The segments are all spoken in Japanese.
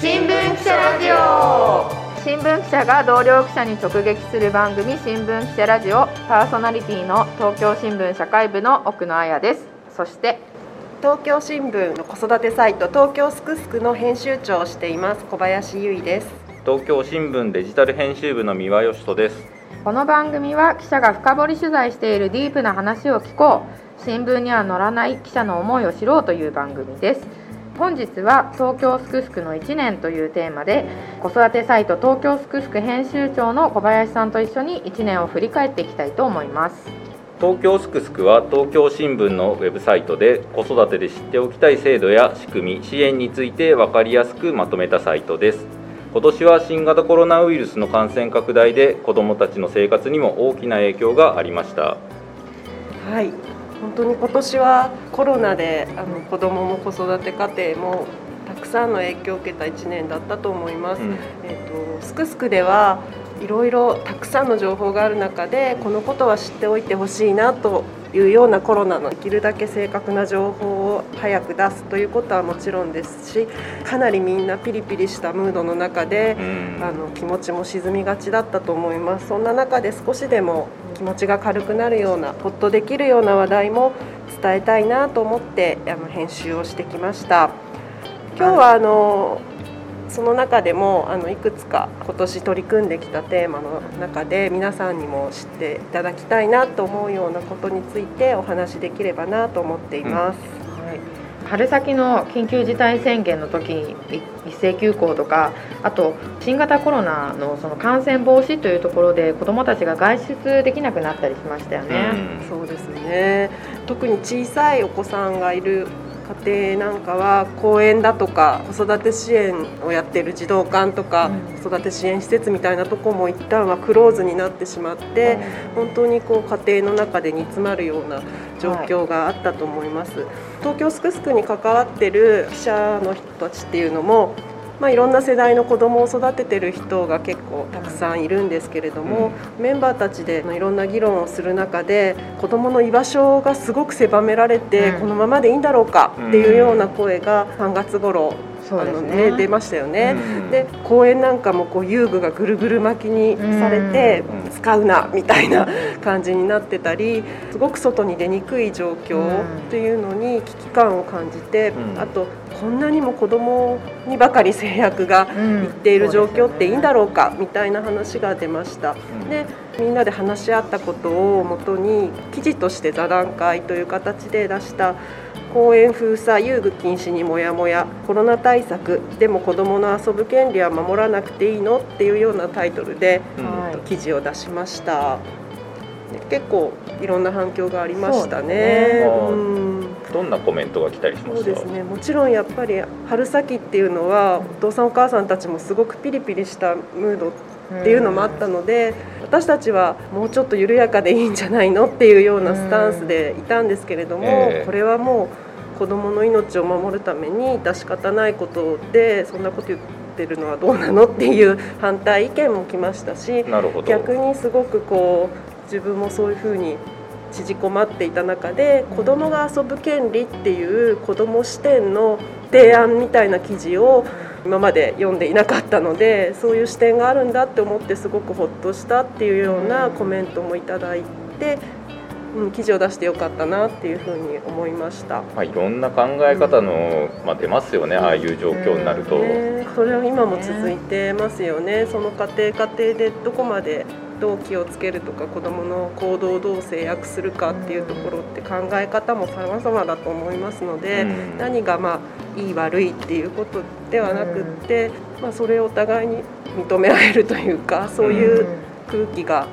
新聞記者ラジオ。新聞記者が同僚記者に直撃する番組新聞記者ラジオ。パーソナリティの東京新聞社会部の奥野彩です。そして東京新聞の子育てサイト東京すくすくの編集長をしています小林優衣です。東京新聞デジタル編集部の三輪義人です。この番組は記者が深掘り取材しているディープな話を聞こう。新聞には載らない記者の思いを知ろうという番組です本日は東京すくすくの1年というテーマで子育てサイト東京すくすく編集長の小林さんと一緒に1年を振り返っていきたいと思います。東京すくすくは東京新聞のウェブサイトで子育てで知っておきたい制度や仕組み支援について分かりやすくまとめたサイトです。今年は新型コロナウイルスの感染拡大で子どもたちの生活にも大きな影響がありました。はい本当に今年はコロナであの子どもも子育て家庭もたくさんの影響を受けた1年だったと思います。うん、えーと、すくすくではいろいろたくさんの情報がある中でこのことは知っておいてほしいなというようなコロナのできるだけ正確な情報を早く出すということはもちろんですしかなりみんなピリピリしたムードの中で、あの気持ちも沈みがちだったと思います。そんな中で少しでも気持ちが軽くなるようなほっとできるような話題も伝えたいなと思ってあの編集をしてきました今日はあのその中でもあのいくつか今年取り組んできたテーマの中で皆さんにも知っていただきたいなと思うようなことについてお話しできればなと思っています。うん、はい春先の緊急事態宣言の時一斉休校とかあと新型コロナのその感染防止というところで子どもたちが外出できなくなったりしましたよね。うん、そうですね特に小さいお子さんがいる家庭なんかは公園だとか子育て支援をやってる児童館とか子育て支援施設みたいなとこも一旦はクローズになってしまって本当にこう家庭の中で煮詰まるような状況があったと思います。東京すくすくに関わってる記者の人たちっていうのもまあ、いろんな世代の子どもを育ててる人が結構たくさんいるんですけれども、うん、メンバーたちでいろんな議論をする中で子どもの居場所がすごく狭められて、うん、このままでいいんだろうかっていうような声が3月頃あのね、出ましたよね、うん、で公園なんかもこう遊具がぐるぐる巻きにされて、使うなみたいな感じになってたりすごく外に出にくい状況っていうのに危機感を感じて、あとこんなにも子どもにばかり制約がいっている状況っていいんだろうかみたいな話が出ました。でみんなで話し合ったことをもとに記事として座談会という形で出した公園封鎖遊具禁止にもやもやコロナ対策でも子どもの遊ぶ権利は守らなくていいの？っていうようなタイトルで、うん、記事を出しました結構いろんな反響がありましたね。どんなコメントが来たりしまそうですね。もちろんやっぱり春先っていうのはお父さんお母さんたちもすごくピリピリしたムードっていうのもあったので私たちはもうちょっと緩やかでいいんじゃないのっていうようなスタンスでいたんですけれども、これはもう子どもの命を守るために致し方ないことでそんなこと言ってるのはどうなのっていう反対意見も来ましたし逆にすごくこう自分もそういうふうに縮こまっていた中で子どもが遊ぶ権利っていう子ども視点の提案みたいな記事を今まで読んでいなかったのでそういう視点があるんだって思ってすごくほっとしたっていうようなコメントもいただいて。うん、記事を出してよかったなっていうふうに思いました、まあ、いろんな考え方の、うん、まあ、出ますよね、ああいう状況になると、ね、それは今も続いてますよね。その家庭家庭でどこまでどう気をつけるとか子どもの行動をどう制約するかっていうところって考え方も様々だと思いますので、うん、何がまあいい悪いっていうことではなくって、まあ、それをお互いに認め合えるというかそういう空気が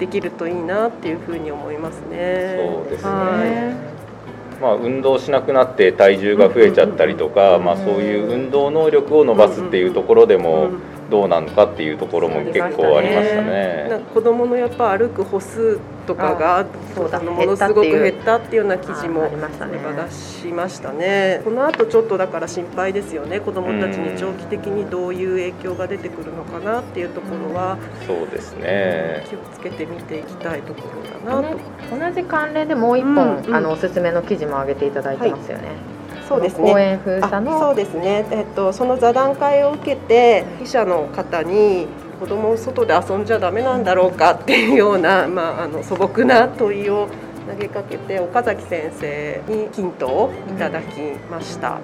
できるといいなっていうふうに思いますね。そうですね、はい。まあ、運動しなくなって体重が増えちゃったりとか、まあ、そういう運動能力を伸ばすっていうところでも、どうなのかっていうところも結構ありましたね。ね子供のやっぱ歩く歩数とかがそうだものすごく減ったっていうような記事も出しましたね。この後ちょっとだから心配ですよね。子供たちに長期的にどういう影響が出てくるのかなっていうところは、そうですね。気をつけて見ていきたいところだなと。同じ関連でもう一本、うんうん、あのおすすめの記事も上げていただいてますよね。はいそうですね公園封鎖のそうですね、えっと、その座談会を受けて記者の方に子供を外で遊んじゃダメなんだろうかっていうような、まあ、あの素朴な問いを投げかけて岡崎先生にヒントをいただきました。は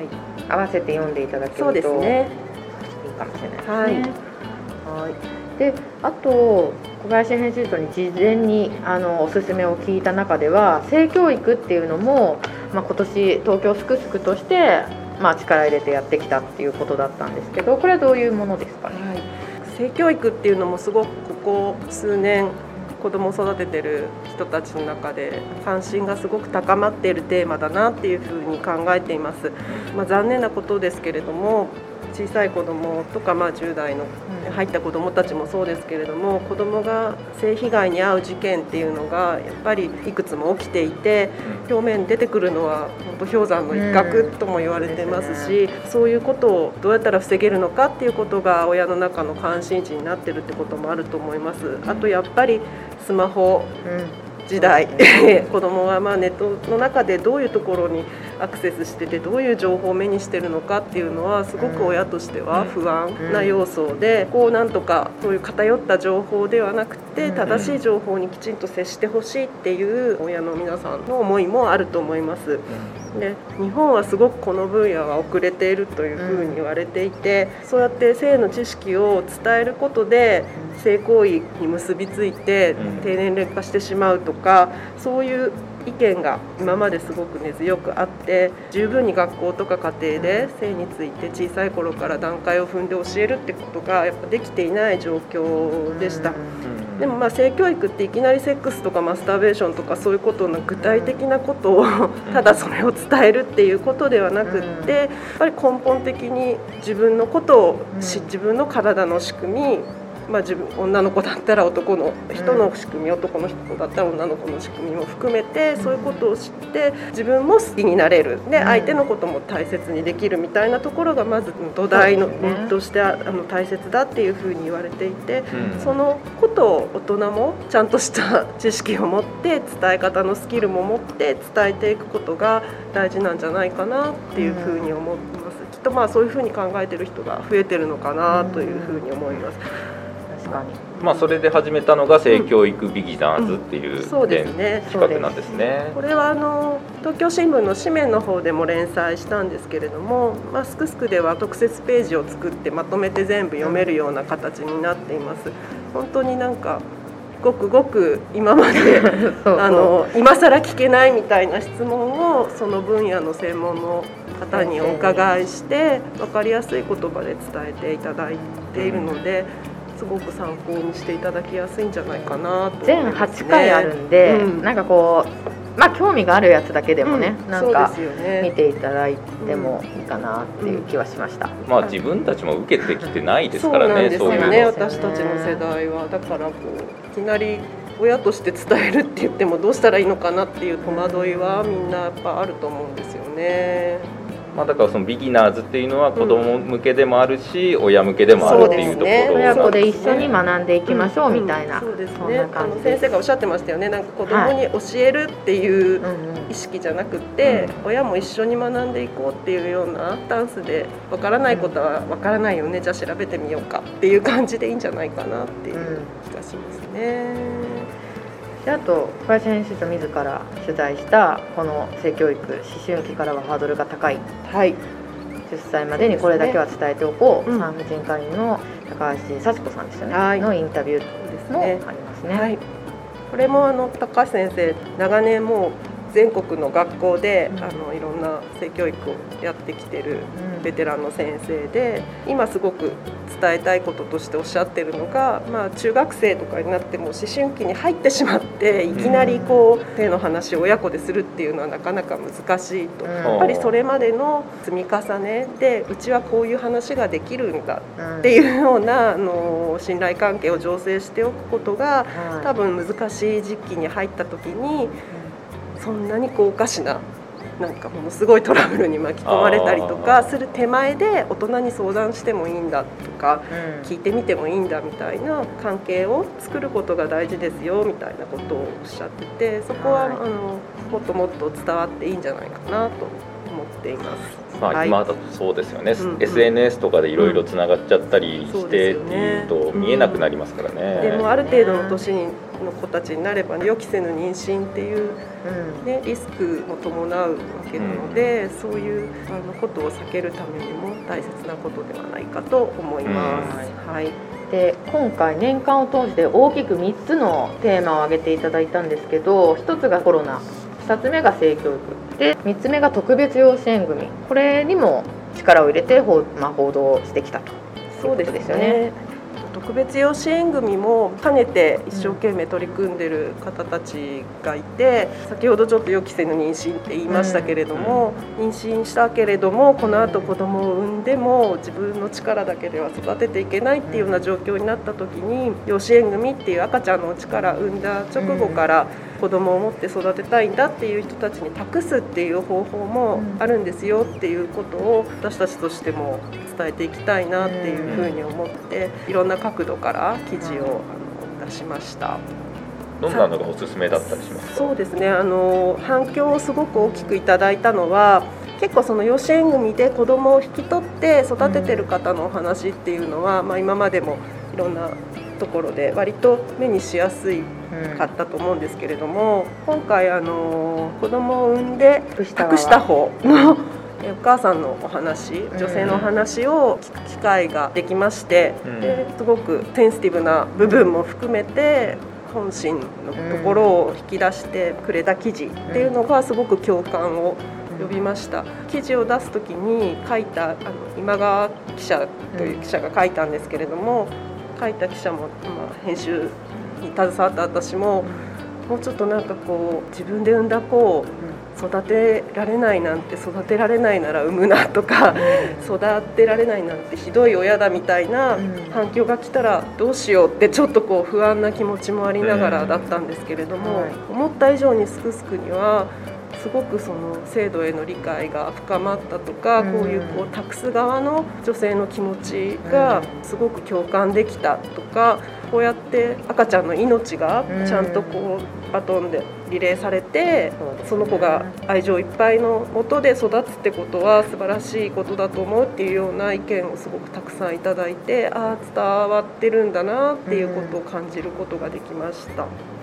い、合わせて読んでいただけるとそうですね。いいかもしれないですね。はい。はいであと小林編集長に事前にあのおすすめを聞いた中では性教育っていうのも、まあ、今年東京すくすくとして、まあ、力入れてやってきたっていうことだったんですけどこれはどういうものですかね、はい、性教育っていうのもすごくここ数年子供を育ててる人たちの中で関心がすごく高まっているテーマだなっていうふうに考えています、まあ、残念なことですけれども小さい子どもとか、まあ、10代の入った子どもたちもそうですけれども子どもが性被害に遭う事件っていうのがやっぱりいくつも起きていて表面に出てくるのは本当氷山の一角とも言われてますし、そういうことをどうやったら防げるのかっていうことが親の中の関心事になってるってこともあると思います。あとやっぱりスマホ、時代 子どもはまあネットの中でどういうところにアクセスしててどういう情報を目にしてるのかっていうのはすごく親としては不安な要素でこうなんとかそういう偏った情報ではなくて正しい情報にきちんと接してほしいっていう親の皆さんの思いもあると思います。で日本はすごくこの分野は遅れているというふうに言われていて、そうやって性の知識を伝えることで性行為に結びついて低年齢化してしまうとかそういう意見が今まですごく根強くあって十分に学校とか家庭で性について小さい頃から段階を踏んで教えるってことがやっぱできていない状況でした。でもまあ性教育っていきなりセックスとかマスターベーションとかそういうことの具体的なことをただそれを伝えるっていうことではなくってやっぱり根本的に自分のことを自分の体の仕組みまあ、自分女の子だったら男の人の仕組み、うん、男の人だったら女の子の仕組みも含めてそういうことを知って自分も好きになれる。で相手のことも大切にできるみたいなところがまず土台の、ね、としてあの大切だっていうふうに言われていて、うん、そのことを大人もちゃんとした知識を持って伝え方のスキルも持って伝えていくことが大事なんじゃないかなっていうふうに思います。きっとまあそういうふうに考えてる人が増えてるのかなというふうに思います。かにまあ、それで始めたのが性教育ビギナーズっていう、そうですね企画なんですね。これはあの東京新聞の紙面の方でも連載したんですけれども、まあ、すくすくでは特設ページを作ってまとめて全部読めるような形になっています。本当になんかごくごく今まで あの今更聞けないみたいな質問をその分野の専門の方にお伺いして分かりやすい言葉で伝えていただいているので。すごく参考にしていただきやすいんじゃないかなと、ね、全8回あるんで、うん、なんかこうまあ興味があるやつだけでもね、うん、なんか見ていただいてもいいかなっていう気はしました、うん、まあ自分たちも受けてきてないですからねそうですよね。私たちの世代は。だからこういきなり親として伝えるって言ってもどうしたらいいのかなっていう戸惑いはみんなやっぱあると思うんですよね。まあ、だからそのビギナーズっていうのは子ども向けでもあるし、うん、親向けでもあるっていうところ、ね、親子で一緒に学んでいきましょうみたいな、そうですね。あの先生がおっしゃってましたよね。なんか子どもに教えるっていう意識じゃなくて、親も一緒に学んでいこうっていうようなスタンスでわからないことはわからないよね。じゃあ調べてみようかっていう感じでいいんじゃないかなっていう気がしますね。であと小林編集長自ら取材したこの性教育思春期からはハードルが高い、はい、10歳までにこれだけは伝えておこう、ね、産婦人科医の高橋幸子さんですよね、はい、のインタビューもありますね。はい、これもあの高橋先生長年もう全国の学校で、あのいろんな性教育をやってきてるベテランの先生で今すごく伝えたいこととしておっしゃってるのが、まあ、中学生とかになっても思春期に入ってしまっていきなりこう性の話を親子でするっていうのはなかなか難しいと、やっぱりそれまでの積み重ねでうちはこういう話ができるんだっていうようなあの信頼関係を醸成しておくことが多分難しい時期に入った時にそんなにこうおかしななんかものすごいトラブルに巻き込まれたりとかする手前で大人に相談してもいいんだとか、聞いてみてもいいんだみたいな関係を作ることが大事ですよみたいなことをおっしゃっててそこは、あのもっともっと伝わっていいんじゃないかなと思っています。まあ、はい。今だとそうですよね、うんうん。SNS とかでいろいろつながっちゃったりしてっていうと見えなくなりますからね。でもある程度の年の子たちになれば予期せぬ妊娠っていう、うん。ね、リスクも伴うわけなので、そういうあのことを避けるためにも大切なことではないかと思います。はい、で今回年間を通して大きく3つのテーマを挙げていただいたんですけど1つがコロナ2つ目が性教育で3つ目が特別養子縁組。これにも力を入れて報,、まあ、報道してきたとそうですですよね。ね。特別養子縁組も兼ねて一生懸命取り組んでる方たちがいて、先ほどちょっと予期せぬ妊娠って言いましたけれども、妊娠したけれどもこのあと子供を産んでも自分の力だけでは育てていけないっていうような状況になった時に養子縁組っていう赤ちゃんの力産んだ直後から子供を持って育てたいんだっていう人たちに託すっていう方法もあるんですよっていうことを私たちとしても伝えていきたいなっていうふうに思っていろんな角度から記事をあの出しました。どんなのがおすすめだったりしますか？そうですねあの反響をすごく大きくいただいたのは結構その養子縁組で子供を引き取って育ててる方のお話っていうのは、まあ、今までもいろんなところで割と目にしやすいかったと思うんですけれども今回あの子供を産んで託した方。のえお母さんのお話女性のお話を聞く機会ができまして、うん。ですごくセンシティブな部分も含めて本心のところを引き出してくれた記事っていうのがすごく共感を呼びました。記事を出す時に書いたあの今川記者という記者が書いたんですけれども書いた記者も、まあ、編集に携わった私ももうちょっとなんかこう自分で産んだ子を育てられないなんて育てられないなら産むなとか育てられないなんてひどい親だみたいなうん反響が来たらどうしようってちょっとこう不安な気持ちもありながうんらだったんですけれども、はい。思った以上にすくすくにはすごくその制度への理解が深まったとか、うん。こういうこう託す側の女性の気持ちがすごく共感できたとかこうやって赤ちゃんの命がちゃんとこうバトンでリレーされてその子が愛情いっぱいの元で育つってことは素晴らしいことだと思うっていうような意見をすごくたくさんいただいてああ伝わってるんだなっていうことを感じることができました。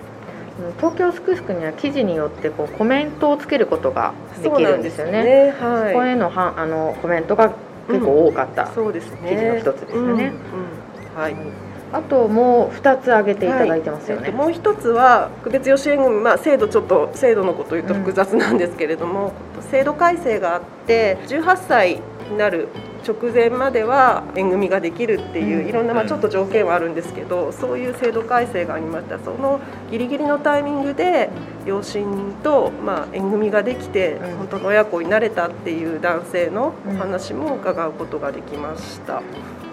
東京すくすくには記事によってこうコメントをつけることができるんですよね。ねここはへのはあのコメントが結構多かった。うですね。記事の一つですよねうんうんはい。あともう2つ挙げていただいてますよね。はいえっともう一つは特別養子縁組、まあ、制度ちょっと制度のことを言うと複雑なんですけれども、制度改正があって18歳になる直前までは縁組ができるっていう、うん。いろんな、まあ、ちょっと条件はあるんですけどそういう制度改正がありました。そのギリギリのタイミングで養子と、まあ、縁組ができて、うん。本当の親子になれたっていう男性のお話も伺うことができました。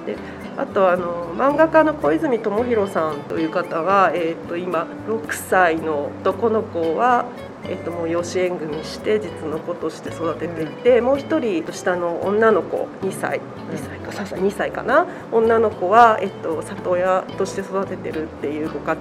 であとあの漫画家の小泉智弘さんという方は、えー、と今6歳の男の子は、えー、ともう養子縁組して実の子として育てていて、もう一人下の女の子2歳。2歳か3歳2歳かな。女の子は、えー、と里親として育ててるっていうご家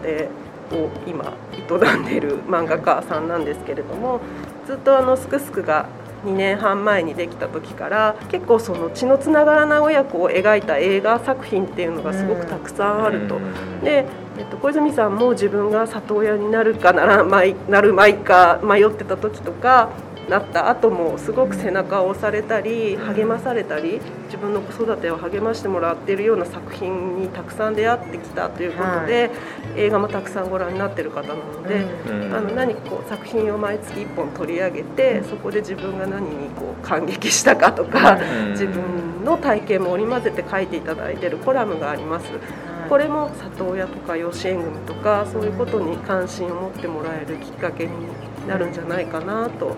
庭を今営んでいる漫画家さんなんですけれどもずっとあのすくすくが2年半前にできた時から結構その血のつながらない親子を描いた映画作品っていうのがすごくたくさんあると。で、えっと、小泉さんも自分が里親になるかならまいなるまいか迷ってた時とかなった後もすごく背中を押されたり励まされたり自分の子育てを励ましてもらっているような作品にたくさん出会ってきたということで、映画もたくさんご覧になってる方なので。あの何かこう作品を毎月1本取り上げてそこで自分が何にこう感激したかとか自分の体験も織り交ぜて書いていただいているコラムがあります。これも里親とか養子縁組とかそういうことに関心を持ってもらえるきっかけになるんじゃないかなと思っ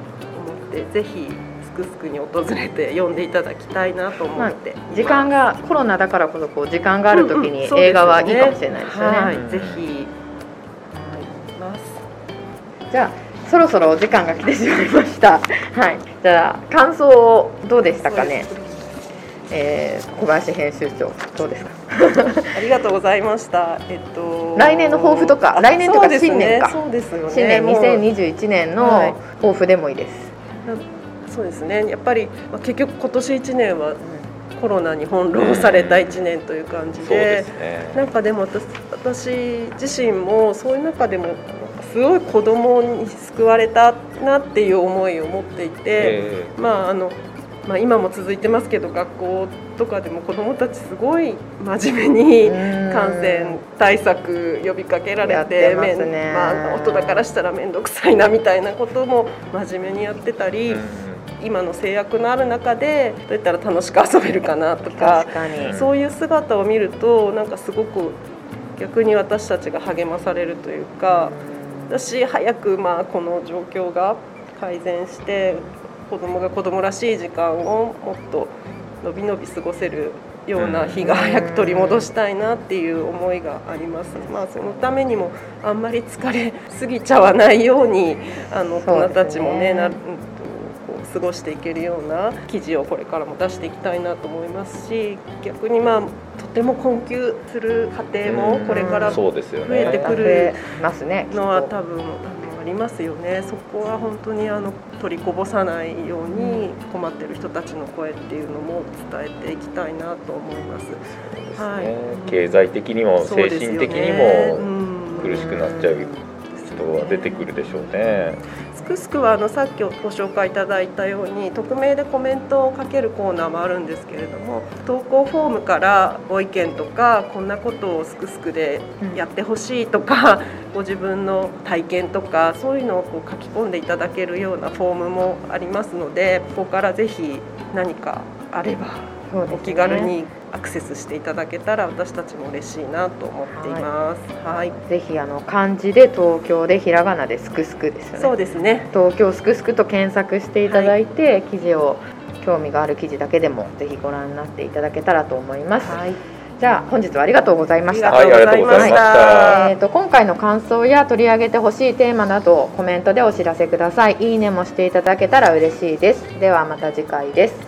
てぜひすくすくに訪れて読んでいただきたいなと思っています、時間がコロナだからこそこう時間がある時に映画はいいかもしれないですよね。はい、うんぜひ。じゃあそろそろお時間が来てしまいました。はい。じゃあ感想どうでしたかね？えー、小林編集長どうですか？ありがとうございました。えっと来年の抱負とかあ来年とか新年かそうですよね。新年もう2021年はいの抱負でもいいです。そうですねやっぱり、まあ、結局今年1年はコロナに翻弄された1年という感じで,、そうですねなんかでも私私自身もそういう中でもすごい子供に救われたなっていう思いを持っていて、えまああのまあ、今も続いてますけど学校とかでも子どもたちすごい真面目にうん。感染対策呼びかけられててますね。まあ、大人からしたら面倒くさいなみたいなことも真面目にやってたり、うん。今の制約のある中でどうやったら楽しく遊べるかなとかそういう姿を見るとなんかすごく逆に私たちが励まされるというか私早くまあこの状況が改善して子供が子供らしい時間をもっとのびのび過ごせるような日が早く取り戻したいなっていう思いがあります。まあそのためにもあんまり疲れすぎちゃわないようにあの大人たちもねな過ごしていけるような記事をこれからも出していきたいなと思いますし逆にまあとても困窮する家庭もこれから増えてねくる増えますねのは多分りますよね。そこは本当にあの取りこぼさないように困ってる人たちの声っていうのも伝えていきたいなと思います。はい。経済的にも精神的にもうん。苦しくなっちゃう人は出てくるでしょうね。すくすくはあのさっきご紹介いただいたように匿名でコメントをかけるコーナーもあるんですけれども投稿フォームからご意見とかこんなことをすくすくでやってほしいとか、ご自分の体験とかそういうのをこう書き込んでいただけるようなフォームもありますのでここからぜひ何かあればお気軽にアクセスしていただけたら私たちも嬉しいなと思っています。はい、ぜひあの漢字で東京でひらがなですくすくですよね。そうですね。東京すくすくと検索していただいて、記事を興味がある記事だけでもぜひご覧になっていただけたらと思います、はい、じゃあ本日はありがとうございました。はいありがとうございました。えー、と今回の感想や取り上げてほしいテーマなどコメントでお知らせください。いいねもしていただけたら嬉しいです。ではまた次回です